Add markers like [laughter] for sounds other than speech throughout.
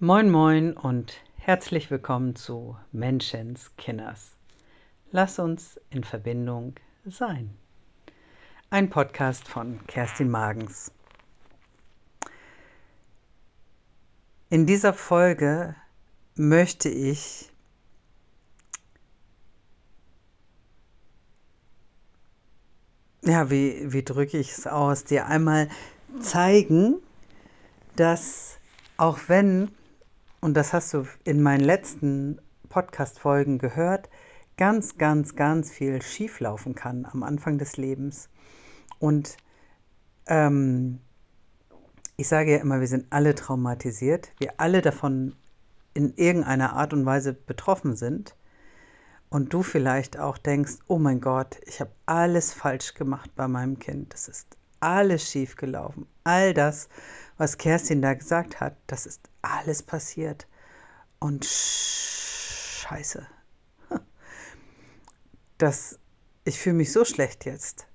Moin moin und herzlich willkommen zu Menschenskinders. Lass uns in Verbindung sein. Ein Podcast von Kerstin Magens. In dieser Folge möchte ich ja, wie, wie drücke ich es aus, dir einmal zeigen, dass auch wenn und das hast du in meinen letzten Podcast-Folgen gehört, ganz, ganz, ganz viel schieflaufen kann am Anfang des Lebens. Und ähm, ich sage ja immer, wir sind alle traumatisiert, wir alle davon in irgendeiner Art und Weise betroffen sind. Und du vielleicht auch denkst, oh mein Gott, ich habe alles falsch gemacht bei meinem Kind. Es ist alles schief gelaufen. All das, was Kerstin da gesagt hat, das ist alles passiert. Und scheiße. [laughs] Das, ich fühle mich so schlecht jetzt.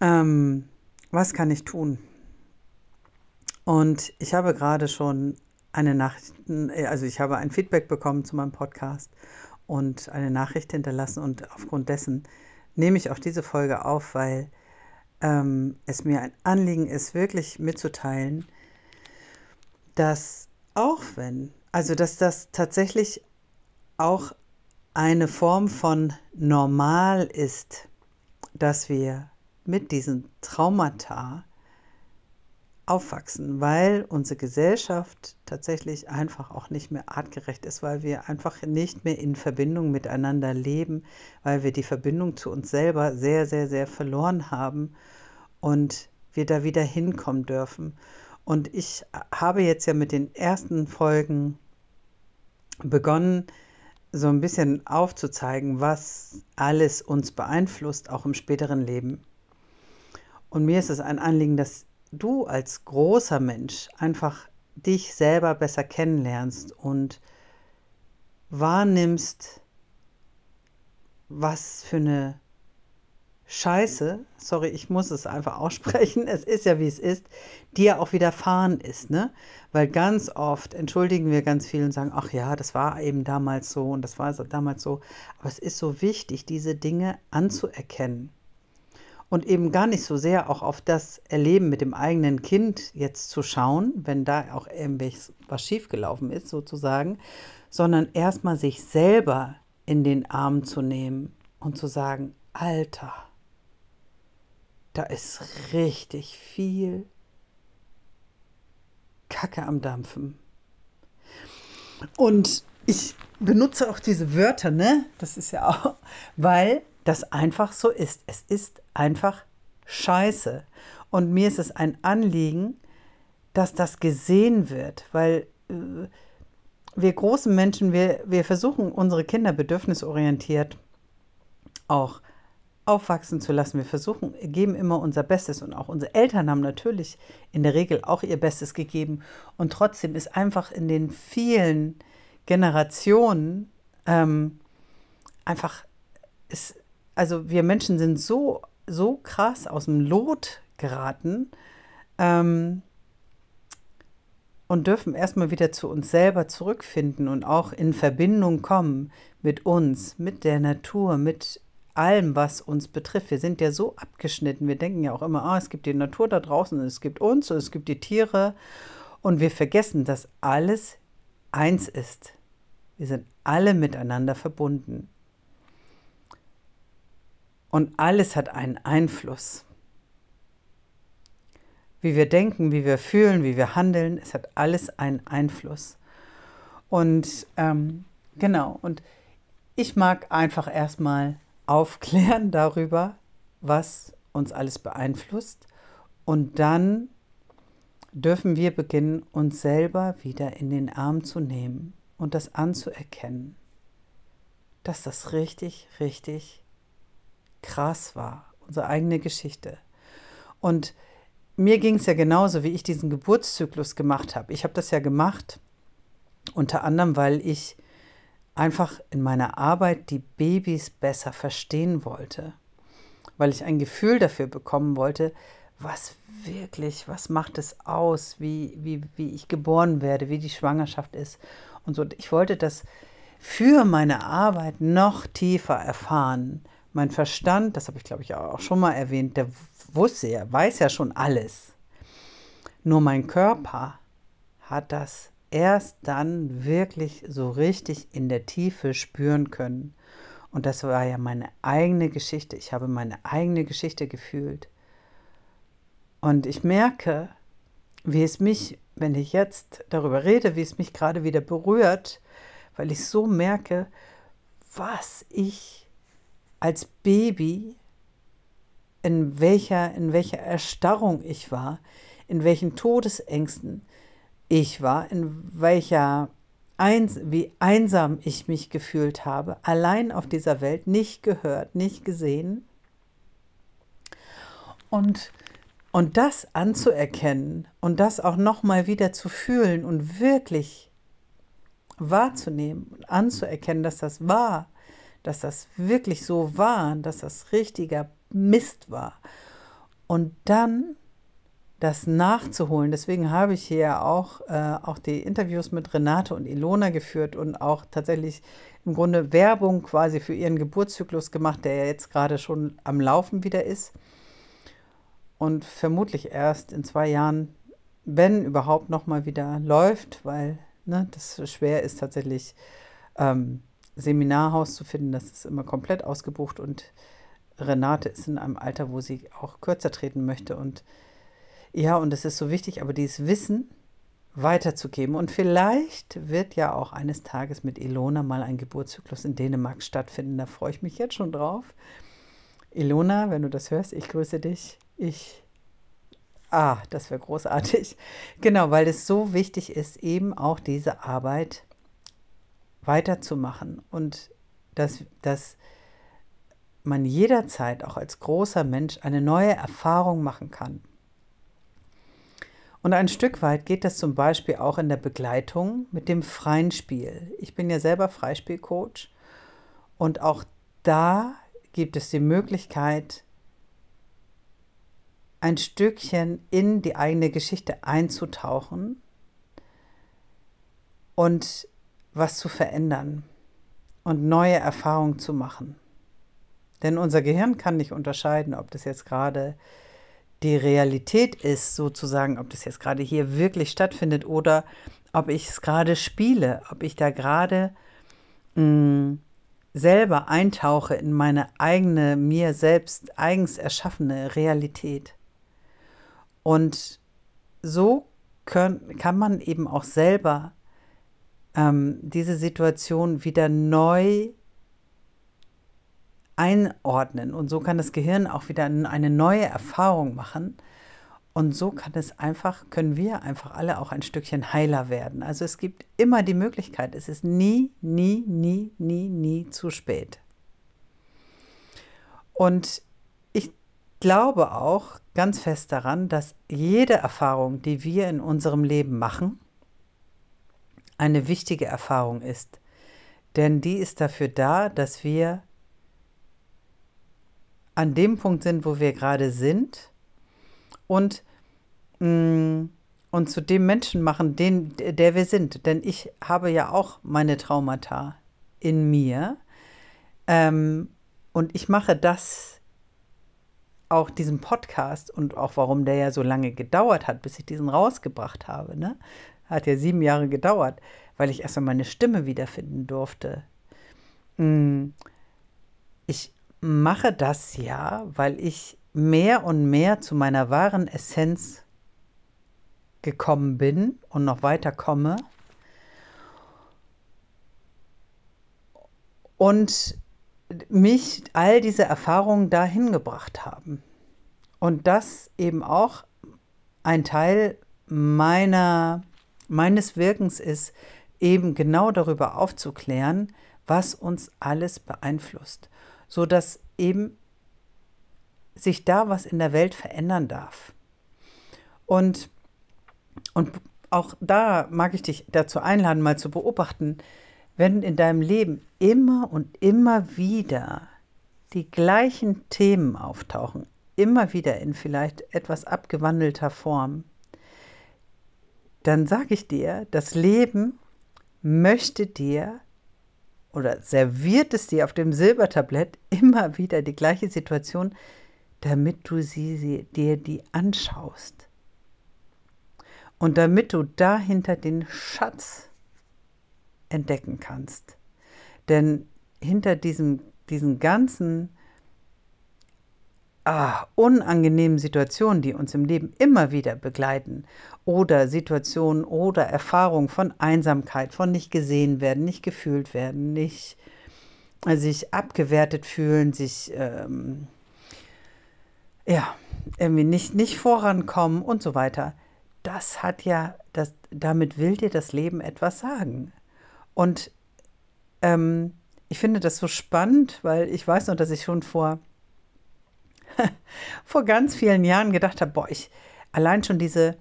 Ähm, was kann ich tun? Und ich habe gerade schon eine Nachricht, also ich habe ein Feedback bekommen zu meinem Podcast und eine Nachricht hinterlassen und aufgrund dessen nehme ich auch diese Folge auf, weil ähm, es mir ein Anliegen ist, wirklich mitzuteilen, dass auch wenn, also dass das tatsächlich auch eine Form von normal ist, dass wir mit diesen Traumata aufwachsen, weil unsere Gesellschaft tatsächlich einfach auch nicht mehr artgerecht ist, weil wir einfach nicht mehr in Verbindung miteinander leben, weil wir die Verbindung zu uns selber sehr, sehr, sehr verloren haben und wir da wieder hinkommen dürfen. Und ich habe jetzt ja mit den ersten Folgen begonnen, so ein bisschen aufzuzeigen, was alles uns beeinflusst, auch im späteren Leben. Und mir ist es ein Anliegen, dass du als großer Mensch einfach dich selber besser kennenlernst und wahrnimmst, was für eine Scheiße, sorry, ich muss es einfach [laughs] aussprechen, es ist ja wie es ist, dir auch widerfahren ist, ne? Weil ganz oft entschuldigen wir ganz viel und sagen, ach ja, das war eben damals so und das war damals so. Aber es ist so wichtig, diese Dinge anzuerkennen und eben gar nicht so sehr auch auf das Erleben mit dem eigenen Kind jetzt zu schauen, wenn da auch irgendwas was schiefgelaufen ist sozusagen, sondern erstmal sich selber in den Arm zu nehmen und zu sagen, Alter, da ist richtig viel Kacke am Dampfen. Und ich benutze auch diese Wörter, ne? Das ist ja auch, weil das einfach so ist. Es ist einfach scheiße. Und mir ist es ein Anliegen, dass das gesehen wird, weil äh, wir großen Menschen, wir, wir versuchen unsere Kinder bedürfnisorientiert auch aufwachsen zu lassen. Wir versuchen, geben immer unser Bestes und auch unsere Eltern haben natürlich in der Regel auch ihr Bestes gegeben. Und trotzdem ist einfach in den vielen Generationen ähm, einfach, ist, also wir Menschen sind so, so krass aus dem Lot geraten ähm, und dürfen erstmal wieder zu uns selber zurückfinden und auch in Verbindung kommen mit uns, mit der Natur, mit allem, was uns betrifft. Wir sind ja so abgeschnitten. Wir denken ja auch immer, ah, es gibt die Natur da draußen, es gibt uns, es gibt die Tiere. Und wir vergessen, dass alles eins ist. Wir sind alle miteinander verbunden. Und alles hat einen Einfluss. Wie wir denken, wie wir fühlen, wie wir handeln, es hat alles einen Einfluss. Und ähm, genau, und ich mag einfach erstmal aufklären darüber, was uns alles beeinflusst. Und dann dürfen wir beginnen, uns selber wieder in den Arm zu nehmen und das anzuerkennen, dass das richtig, richtig krass war, unsere eigene Geschichte. Und mir ging es ja genauso, wie ich diesen Geburtszyklus gemacht habe. Ich habe das ja gemacht, unter anderem, weil ich einfach in meiner Arbeit die Babys besser verstehen wollte, weil ich ein Gefühl dafür bekommen wollte, was wirklich, was macht es aus, wie, wie, wie ich geboren werde, wie die Schwangerschaft ist und so. Ich wollte das für meine Arbeit noch tiefer erfahren. Mein Verstand, das habe ich glaube ich auch schon mal erwähnt, der wusste ja, weiß ja schon alles. Nur mein Körper hat das erst dann wirklich so richtig in der Tiefe spüren können. Und das war ja meine eigene Geschichte. Ich habe meine eigene Geschichte gefühlt. Und ich merke, wie es mich, wenn ich jetzt darüber rede, wie es mich gerade wieder berührt, weil ich so merke, was ich als Baby, in welcher, in welcher Erstarrung ich war, in welchen Todesängsten ich war, in welcher Eins, wie einsam ich mich gefühlt habe, allein auf dieser Welt, nicht gehört, nicht gesehen. Und und das anzuerkennen und das auch nochmal wieder zu fühlen und wirklich wahrzunehmen und anzuerkennen, dass das war, dass das wirklich so war, dass das richtiger Mist war. Und dann das nachzuholen. Deswegen habe ich hier auch, äh, auch die Interviews mit Renate und Ilona geführt und auch tatsächlich im Grunde Werbung quasi für ihren Geburtszyklus gemacht, der ja jetzt gerade schon am Laufen wieder ist und vermutlich erst in zwei Jahren, wenn überhaupt, nochmal wieder läuft, weil ne, das schwer ist tatsächlich ähm, Seminarhaus zu finden. Das ist immer komplett ausgebucht und Renate ist in einem Alter, wo sie auch kürzer treten möchte. Und ja, und es ist so wichtig, aber dieses Wissen weiterzugeben. Und vielleicht wird ja auch eines Tages mit Ilona mal ein Geburtszyklus in Dänemark stattfinden. Da freue ich mich jetzt schon drauf. Ilona, wenn du das hörst, ich grüße dich. Ich. Ah, das wäre großartig. [laughs] Genau, weil es so wichtig ist, eben auch diese Arbeit weiterzumachen und dass, dass man jederzeit auch als großer Mensch eine neue Erfahrung machen kann. Und ein Stück weit geht das zum Beispiel auch in der Begleitung mit dem freien Spiel. Ich bin ja selber Freispielcoach und auch da gibt es die Möglichkeit, ein Stückchen in die eigene Geschichte einzutauchen und was zu verändern und neue Erfahrungen zu machen. Denn unser Gehirn kann nicht unterscheiden, ob das jetzt gerade die Realität ist, sozusagen, ob das jetzt gerade hier wirklich stattfindet oder ob ich es gerade spiele, ob ich da gerade mm, selber eintauche in meine eigene, mir selbst eigens erschaffene Realität. Und so können, kann man eben auch selber ähm, diese Situation wieder neu einordnen. Und so kann das Gehirn auch wieder eine neue Erfahrung machen. Und so kann es einfach, können wir einfach alle auch ein Stückchen heiler werden. Also es gibt immer die Möglichkeit, es ist nie, nie, nie, nie, nie zu spät. Und ich glaube auch ganz fest daran, dass jede Erfahrung, die wir in unserem Leben machen, eine wichtige Erfahrung ist. Denn die ist dafür da, dass wir an dem Punkt sind, wo wir gerade sind und, mm, und zu dem Menschen machen, den, der wir sind. Denn ich habe ja auch meine Traumata in mir ähm, und ich mache das auch diesen Podcast und auch warum der ja so lange gedauert hat, bis ich diesen rausgebracht habe. Ne? Hat ja sieben Jahre gedauert, weil ich erstmal meine Stimme wiederfinden durfte. Mm, ich mache das ja, weil ich mehr und mehr zu meiner wahren Essenz gekommen bin und noch weiter komme. Und mich all diese Erfahrungen dahin gebracht haben. Und das eben auch ein Teil meiner, meines Wirkens ist, eben genau darüber aufzuklären, was uns alles beeinflusst, sodass eben sich da was in der Welt verändern darf. Und, und auch da mag ich dich dazu einladen, mal zu beobachten, wenn in deinem Leben immer und immer wieder die gleichen Themen auftauchen, immer wieder in vielleicht etwas abgewandelter Form, dann sage ich dir, das Leben möchte dir oder serviert es dir auf dem Silbertablett immer wieder die gleiche Situation, damit du sie, sie dir die anschaust. Und damit du dahinter den Schatz entdecken kannst. Denn hinter diesem, diesen ganzen ah, unangenehmen Situationen, die uns im Leben immer wieder begleiten, oder Situationen oder Erfahrungen von Einsamkeit, von nicht gesehen werden, nicht gefühlt werden, nicht äh, sich abgewertet fühlen, sich ähm, ja irgendwie nicht, nicht vorankommen und so weiter. Das hat ja, das, damit will dir das Leben etwas sagen. Und ähm, ich finde das so spannend, weil ich weiß noch, dass ich schon vor [laughs] vor ganz vielen Jahren gedacht habe, boah, ich allein schon diese,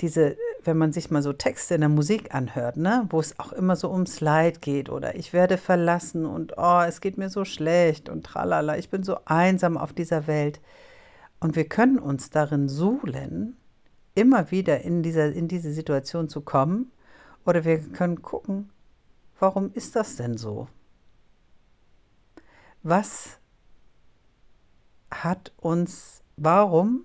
diese, wenn man sich mal so Texte in der Musik anhört, ne, wo es auch immer so ums Leid geht oder ich werde verlassen und oh, es geht mir so schlecht und tralala, ich bin so einsam auf dieser Welt. Und wir können uns darin suhlen, immer wieder in, dieser, in diese Situation zu kommen. Oder wir können gucken, warum ist das denn so? Was hat uns, warum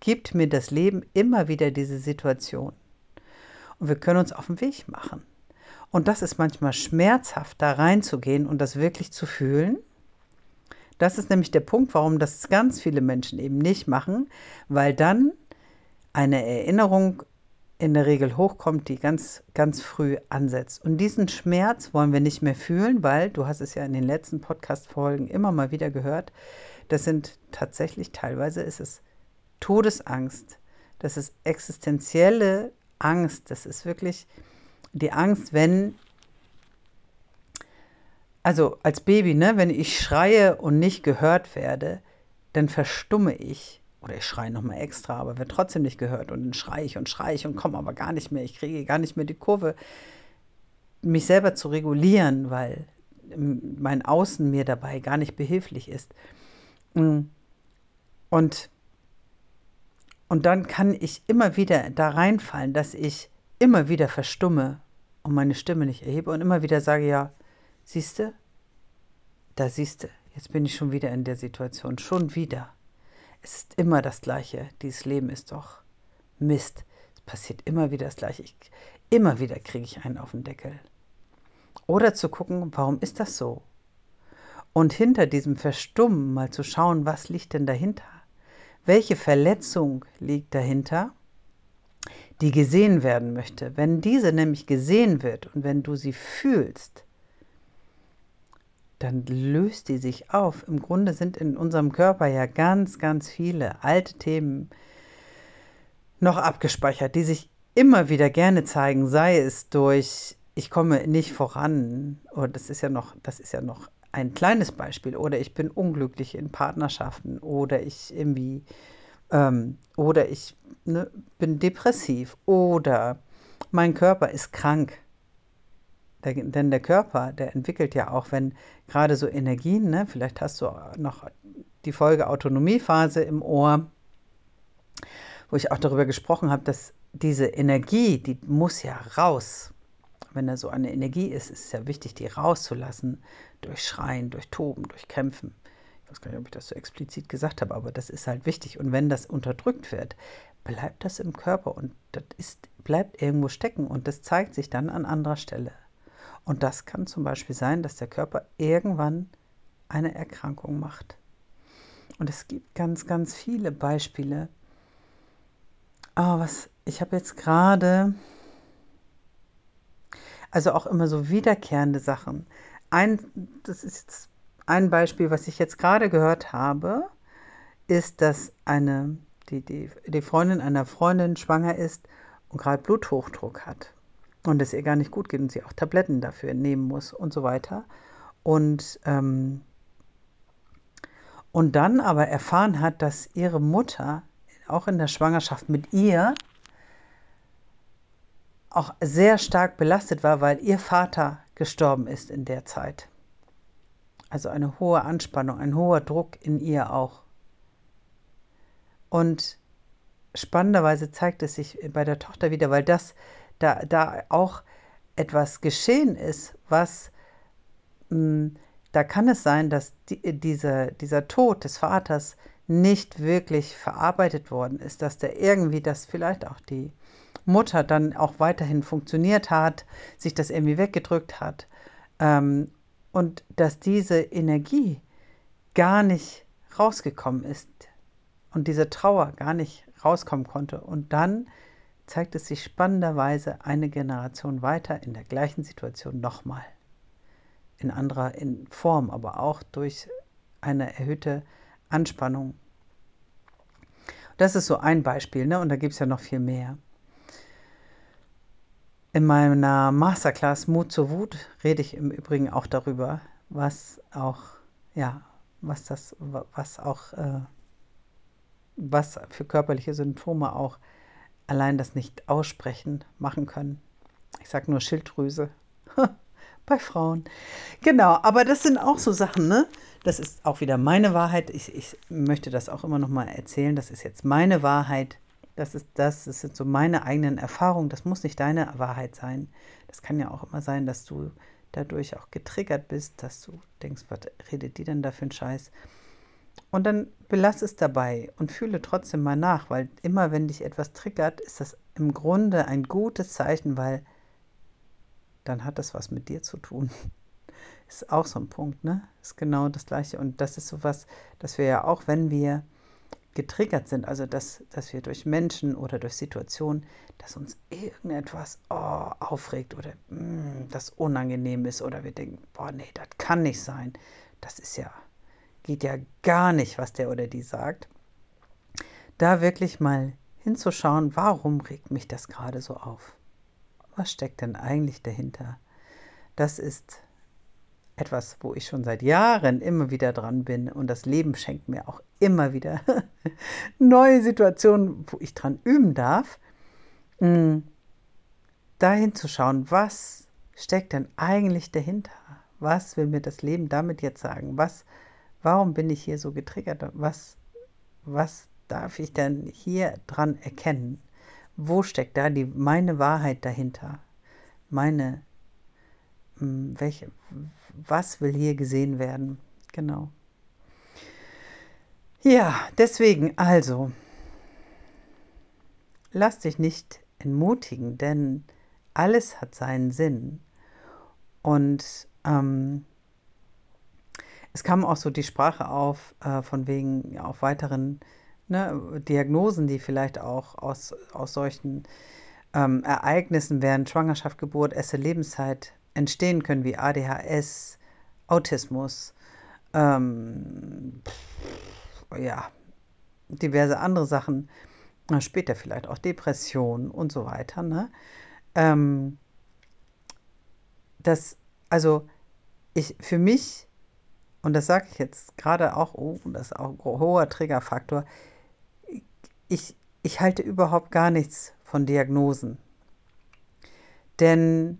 gibt mir das Leben immer wieder diese Situation? Und wir können uns auf den Weg machen. Und das ist manchmal schmerzhaft, da reinzugehen und das wirklich zu fühlen. Das ist nämlich der Punkt, warum das ganz viele Menschen eben nicht machen, weil dann eine Erinnerung in der Regel hochkommt, die ganz, ganz früh ansetzt. Und diesen Schmerz wollen wir nicht mehr fühlen, weil, du hast es ja in den letzten Podcast-Folgen immer mal wieder gehört, das sind tatsächlich teilweise ist es Todesangst, das ist existenzielle Angst, das ist wirklich die Angst, wenn, also als Baby, ne, wenn ich schreie und nicht gehört werde, dann verstumme ich. Oder ich schreie nochmal extra, aber werde trotzdem nicht gehört. Und dann schreie ich und schreie ich und komme aber gar nicht mehr. Ich kriege gar nicht mehr die Kurve, mich selber zu regulieren, weil mein Außen mir dabei gar nicht behilflich ist. Mm. Und, und dann kann ich immer wieder da reinfallen, dass ich immer wieder verstumme und meine Stimme nicht erhebe und immer wieder sage, ja, siehste, da siehste, jetzt bin ich schon wieder in der Situation, schon wieder. Es ist immer das Gleiche, dieses Leben ist doch Mist. Es passiert immer wieder das Gleiche. Ich, immer wieder kriege ich einen auf den Deckel. Oder zu gucken, warum ist das so? und hinter diesem Verstummen mal zu schauen, was liegt denn dahinter? Welche Verletzung liegt dahinter, die gesehen werden möchte? Wenn diese nämlich gesehen wird und wenn du sie fühlst, dann löst die sich auf. Im Grunde sind in unserem Körper ja ganz, ganz viele alte Themen noch abgespeichert, die sich immer wieder gerne zeigen, sei es durch ich komme nicht voran, oder das ist ja noch, das ist ja noch ein kleines Beispiel oder ich bin unglücklich in Partnerschaften oder ich irgendwie ähm, oder ich ne, bin depressiv oder mein Körper ist krank. Der, denn der Körper, der entwickelt ja auch, wenn gerade so Energien, ne, vielleicht hast du noch die Folge Autonomiephase im Ohr, wo ich auch darüber gesprochen habe, dass diese Energie, die muss ja raus wenn da so eine Energie ist, ist es ja wichtig, die rauszulassen, durch Schreien, durch Toben, durch Kämpfen. Ich weiß gar nicht, ob ich das so explizit gesagt habe, aber das ist halt wichtig. Und wenn das unterdrückt wird, bleibt das im Körper und das ist, bleibt irgendwo stecken und das zeigt sich dann an anderer Stelle. Und das kann zum Beispiel sein, dass der Körper irgendwann eine Erkrankung macht. Und es gibt ganz, ganz viele Beispiele. Oh, was, ich habe jetzt gerade also auch immer so wiederkehrende Sachen. Ein, das ist jetzt ein Beispiel, was ich jetzt gerade gehört habe, ist, dass eine, die, die, die Freundin einer Freundin schwanger ist und gerade Bluthochdruck hat und es ihr gar nicht gut geht und sie auch Tabletten dafür nehmen muss und so weiter. Und, ähm, und dann aber erfahren hat, dass ihre Mutter auch in der Schwangerschaft mit ihr auch sehr stark belastet war, weil ihr Vater gestorben ist in der Zeit. Also eine hohe Anspannung, ein hoher Druck in ihr auch. Und spannenderweise zeigt es sich bei der Tochter wieder, weil das da, da auch etwas geschehen ist, was mh, hm, da kann es sein, dass die, dieser, dieser Tod des Vaters nicht wirklich verarbeitet worden ist, dass der irgendwie, dass vielleicht auch die Mutter dann auch weiterhin funktioniert hat, sich das irgendwie weggedrückt hat ähm, und dass diese Energie gar nicht rausgekommen ist und diese Trauer gar nicht rauskommen konnte. Und dann zeigt es sich spannenderweise eine Generation weiter in der gleichen Situation nochmal. In anderer in Form, aber auch durch eine erhöhte Anspannung. Das ist so ein Beispiel, ne? und da gibt es ja noch viel mehr. In meiner Masterclass Mut zur Wut rede ich im Übrigen auch darüber, was auch, ja, was das, was auch, äh, was für körperliche Symptome auch allein das nicht aussprechen machen können. Ich sage nur Schilddrüse [laughs] bei Frauen. Genau, aber das sind auch so Sachen, ne? Das ist auch wieder meine Wahrheit. Ich, ich möchte das auch immer noch mal erzählen. Das ist jetzt meine Wahrheit. Das ist das, das sind so meine eigenen Erfahrungen. Das muss nicht deine Wahrheit sein. Das kann ja auch immer sein, dass du dadurch auch getriggert bist, dass du denkst, was redet die denn da für einen Scheiß? Und dann belass es dabei und fühle trotzdem mal nach, weil immer wenn dich etwas triggert, ist das im Grunde ein gutes Zeichen, weil dann hat das was mit dir zu tun. [laughs] Ist auch so ein Punkt, ne? Ist genau das Gleiche. Und das ist so was, dass wir ja auch, wenn wir getriggert sind, also dass, dass wir durch Menschen oder durch Situationen, dass uns irgendetwas oh, aufregt oder mm, das unangenehm ist oder wir denken, boah, nee, das kann nicht sein. Das ist ja, geht ja gar nicht, was der oder die sagt. Da wirklich mal hinzuschauen, warum regt mich das gerade so auf? Was steckt denn eigentlich dahinter? Das ist etwas, wo ich schon seit Jahren immer wieder dran bin und das Leben schenkt mir auch immer wieder [laughs] neue Situationen, wo ich dran üben darf, mm, dahin zu schauen, was steckt denn eigentlich dahinter? Was will mir das Leben damit jetzt sagen? Was, warum bin ich hier so getriggert? Was, was darf ich denn hier dran erkennen? Wo steckt da die, meine Wahrheit dahinter? Meine hm, welche, was will hier gesehen werden? Genau. Ja, deswegen also, lass dich nicht entmutigen, denn alles hat seinen Sinn. Und ähm, es kam auch so die Sprache auf, äh, von wegen auf weiteren ne, Diagnosen, die vielleicht auch aus, aus solchen ähm, Ereignissen während Schwangerschaft, Geburt, erste Lebenszeit entstehen können, wie ADHS, Autismus, ähm, ja, diverse andere Sachen, später vielleicht auch Depressionen und so weiter. Ne? Ähm, das, also ich, für mich, und das sage ich jetzt gerade auch, oh, das ist auch ein hoher Triggerfaktor, ich, ich halte überhaupt gar nichts von Diagnosen. Denn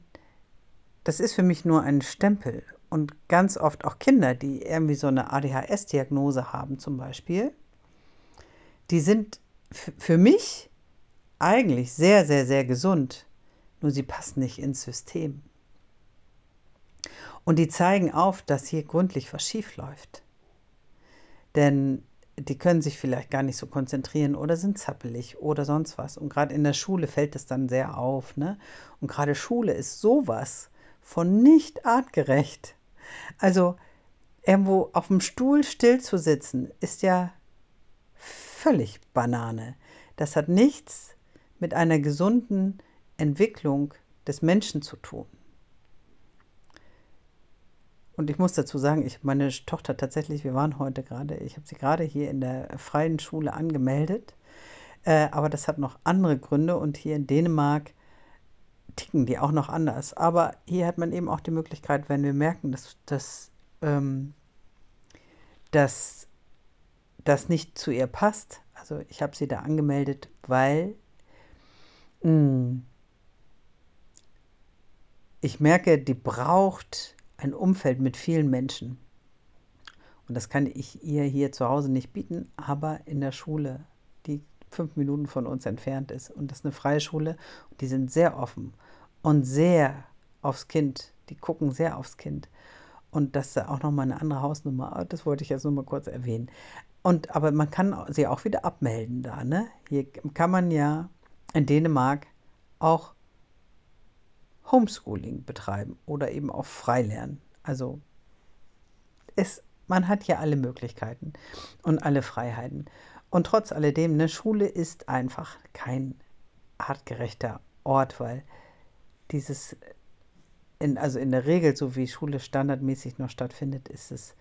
das ist für mich nur ein Stempel. Und ganz oft auch Kinder, die irgendwie so eine ADHS-Diagnose haben zum Beispiel, die sind für mich eigentlich sehr, sehr, sehr gesund. Nur sie passen nicht ins System. Und die zeigen auf, dass hier gründlich was schief läuft. Denn die können sich vielleicht gar nicht so konzentrieren oder sind zappelig oder sonst was. Und gerade in der Schule fällt das dann sehr auf. Ne? Und gerade Schule ist sowas von nicht artgerecht. Also irgendwo auf dem Stuhl still zu sitzen, ist ja völlig Banane. Das hat nichts mit einer gesunden Entwicklung des Menschen zu tun. Und ich muss dazu sagen, ich meine Tochter tatsächlich, wir waren heute gerade, ich habe sie gerade hier in der freien Schule angemeldet, äh, aber das hat noch andere Gründe und hier in Dänemark ticken die auch noch anders. Aber hier hat man eben auch die Möglichkeit, wenn wir merken, dass, dass, ähm, dass das nicht zu ihr passt. Also ich habe sie da angemeldet, weil mh, hm, ich merke, die braucht ein Umfeld mit vielen Menschen. Und das kann ich ihr hier zu Hause nicht bieten, aber in der Schule die fünf Minuten von uns entfernt ist. Und das ist eine freie Schule. Die sind sehr offen und sehr aufs Kind. Die gucken sehr aufs Kind. Und das ist auch nochmal eine andere Hausnummer. Das wollte ich jetzt nur mal kurz erwähnen. Und aber man kann sie auch wieder abmelden da, ne? Hier kann man ja in Dänemark auch Homeschooling betreiben oder eben auch Freilernen. Also es, man hat ja alle Möglichkeiten und alle Freiheiten. Und trotz alledem, eine Schule ist einfach kein artgerechter Ort, weil dieses, in, also in der Regel, so wie Schule standardmäßig noch stattfindet, ist es,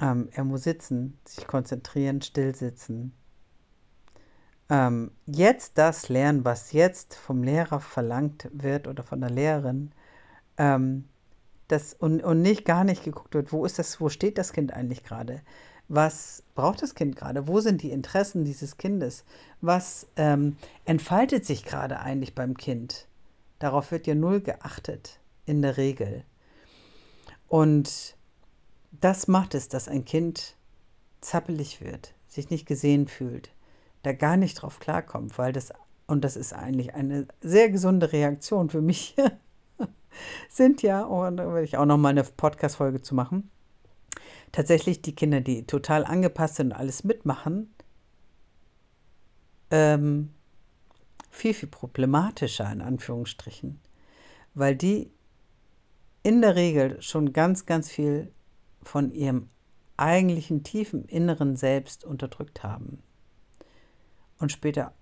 ähm, er muss sitzen, sich konzentrieren, still sitzen. Ähm, jetzt das lernen, was jetzt vom Lehrer verlangt wird oder von der Lehrerin, ähm, das, und, und nicht gar nicht geguckt wird, wo ist das, wo steht das Kind eigentlich gerade? Was braucht das Kind gerade? Wo sind die Interessen dieses Kindes? Was ähm, entfaltet sich gerade eigentlich beim Kind? Darauf wird ja null geachtet, in der Regel. Und das macht es, dass ein Kind zappelig wird, sich nicht gesehen fühlt, da gar nicht drauf klarkommt, weil das, und das ist eigentlich eine sehr gesunde Reaktion für mich, sind ja, und da werde ich auch noch mal eine Podcast-Folge zu machen, tatsächlich die Kinder, die total angepasst sind und alles mitmachen, ähm, viel, viel problematischer in Anführungsstrichen, weil die in der Regel schon ganz, ganz viel von ihrem eigentlichen tiefen inneren Selbst unterdrückt haben und später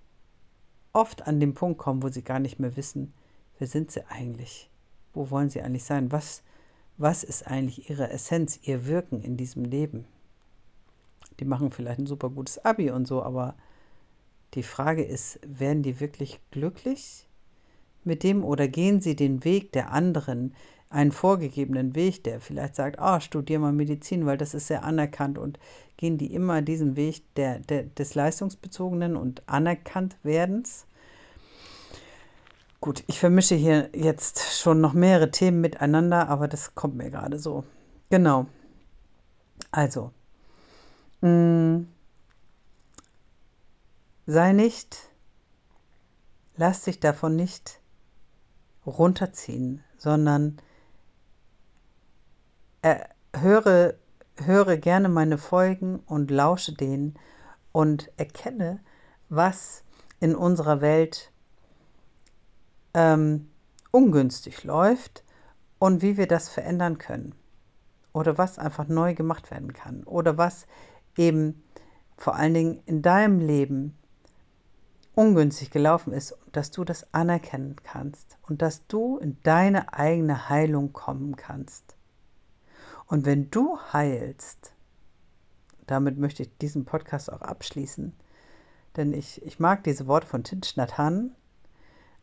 oft an den Punkt kommen, wo sie gar nicht mehr wissen, wer sind sie eigentlich? Wo wollen sie eigentlich sein? Was, was ist eigentlich ihre Essenz, ihr Wirken in diesem Leben? Die machen vielleicht ein super gutes Abi und so, aber die Frage ist, werden die wirklich glücklich mit dem oder gehen sie den Weg der anderen, einen vorgegebenen Weg, der vielleicht sagt, ah, oh, studier mal Medizin, weil das ist sehr anerkannt und gehen die immer diesen Weg der, der, des leistungsbezogenen und anerkannt werdens? Gut, ich vermische hier jetzt schon noch mehrere Themen miteinander, aber das kommt mir gerade so. Genau. Also, mh, mm, sei nicht, lass dich davon nicht runterziehen, sondern äh, höre, höre gerne meine Folgen und lausche denen und erkenne, was in unserer Welt ähm, ungünstig läuft und wie wir das verändern können. Oder was einfach neu gemacht werden kann. Oder was eben vor allen Dingen in deinem Leben ungünstig gelaufen ist dass du das anerkennen kannst und dass du in deine eigene Heilung kommen kannst. Und wenn du heilst, damit möchte ich diesen Podcast auch abschließen, denn ich, ich mag diese Worte von Thich Nhat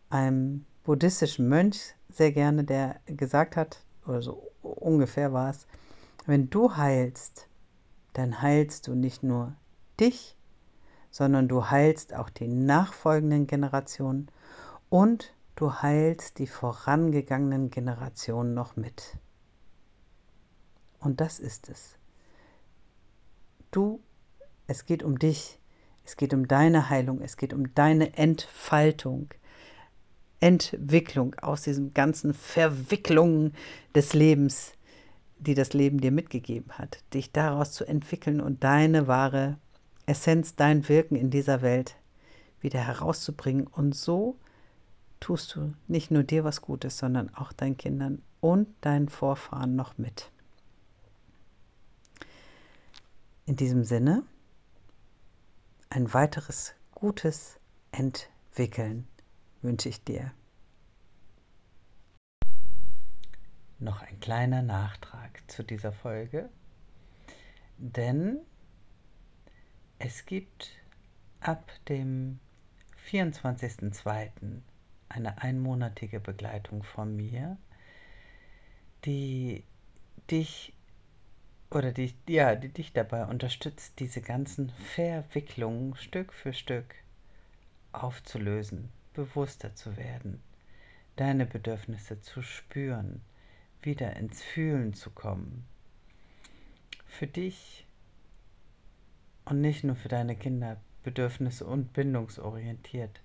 einem buddhistischen Mönch sehr gerne, der gesagt hat, oder so ungefähr war es, wenn du heilst, dann heilst du nicht nur dich, sondern du heilst auch die nachfolgenden Generationen und du heilst die vorangegangenen Generationen noch mit. Und das ist es. Du, es geht um dich, es geht um deine Heilung, es geht um deine Entfaltung. Entwicklung aus diesen ganzen Verwicklungen des Lebens, die das Leben dir mitgegeben hat, dich daraus zu entwickeln und deine wahre Essenz, dein Wirken in dieser Welt wieder herauszubringen. Und so tust du nicht nur dir was Gutes, sondern auch deinen Kindern und deinen Vorfahren noch mit. In diesem Sinne, ein weiteres gutes Entwickeln wünsche ich dir. Noch ein kleiner Nachtrag zu dieser Folge, denn es gibt ab dem 24.02. eine einmonatige Begleitung von mir, die dich oder die, ja, die dich dabei unterstützt, diese ganzen Verwicklungen Stück für Stück aufzulösen bewusster zu werden, deine Bedürfnisse zu spüren, wieder ins Fühlen zu kommen. Für dich und nicht nur für deine Kinder bedürfnis- und bindungsorientiert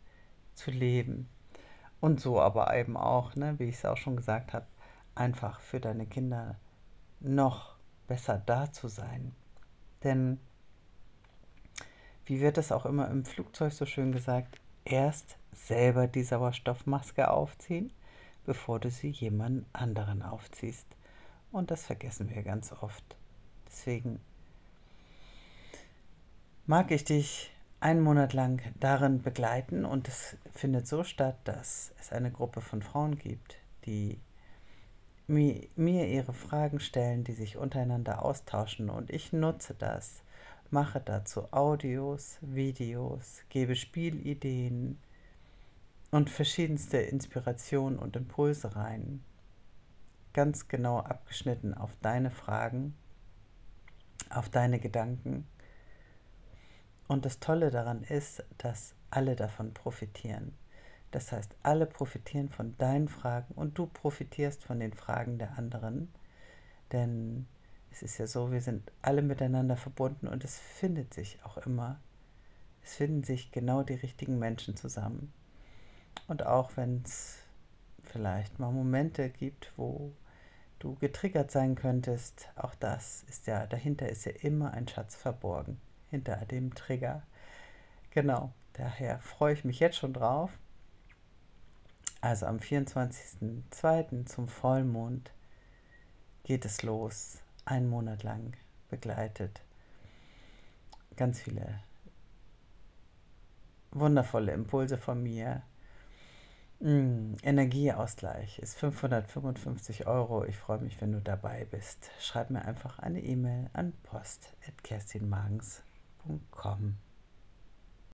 zu leben. Und so aber eben auch, ne, wie ich es auch schon gesagt habe, einfach für deine Kinder noch besser da zu sein. Denn, wie wird es auch immer im Flugzeug so schön gesagt, erst selber die Sauerstoffmaske aufziehen, bevor du sie jemand anderen aufziehst. Und das vergessen wir ganz oft. Deswegen mag ich dich einen Monat lang darin begleiten und es findet so statt, dass es eine Gruppe von Frauen gibt, die mir, ihre Fragen stellen, die sich untereinander austauschen und ich nutze das, mache dazu Audios, Videos, gebe Spielideen und verschiedenste Inspirationen und Impulse rein, ganz genau abgeschnitten auf deine Fragen, auf deine Gedanken und das Tolle daran ist, dass alle davon profitieren. Das heißt, alle profitieren von deinen Fragen und du profitierst von den Fragen der anderen. Denn es ist ja so, wir sind alle miteinander verbunden und es findet sich auch immer, es finden sich genau die richtigen Menschen zusammen. Und auch wenn es vielleicht mal Momente gibt, wo du getriggert sein könntest, auch das ist ja, dahinter ist ja immer ein Schatz verborgen hinter dem Trigger. Genau, daher freue ich mich jetzt schon drauf. Also am 24.02. zum Vollmond geht es los, einen Monat lang begleitet. Ganz viele wundervolle Impulse von mir. Mm, Energieausgleich ist 555 Euro. Ich freue mich, wenn du dabei bist. Schreib mir einfach eine E-Mail an post.kerstinmagens.com www.ecom.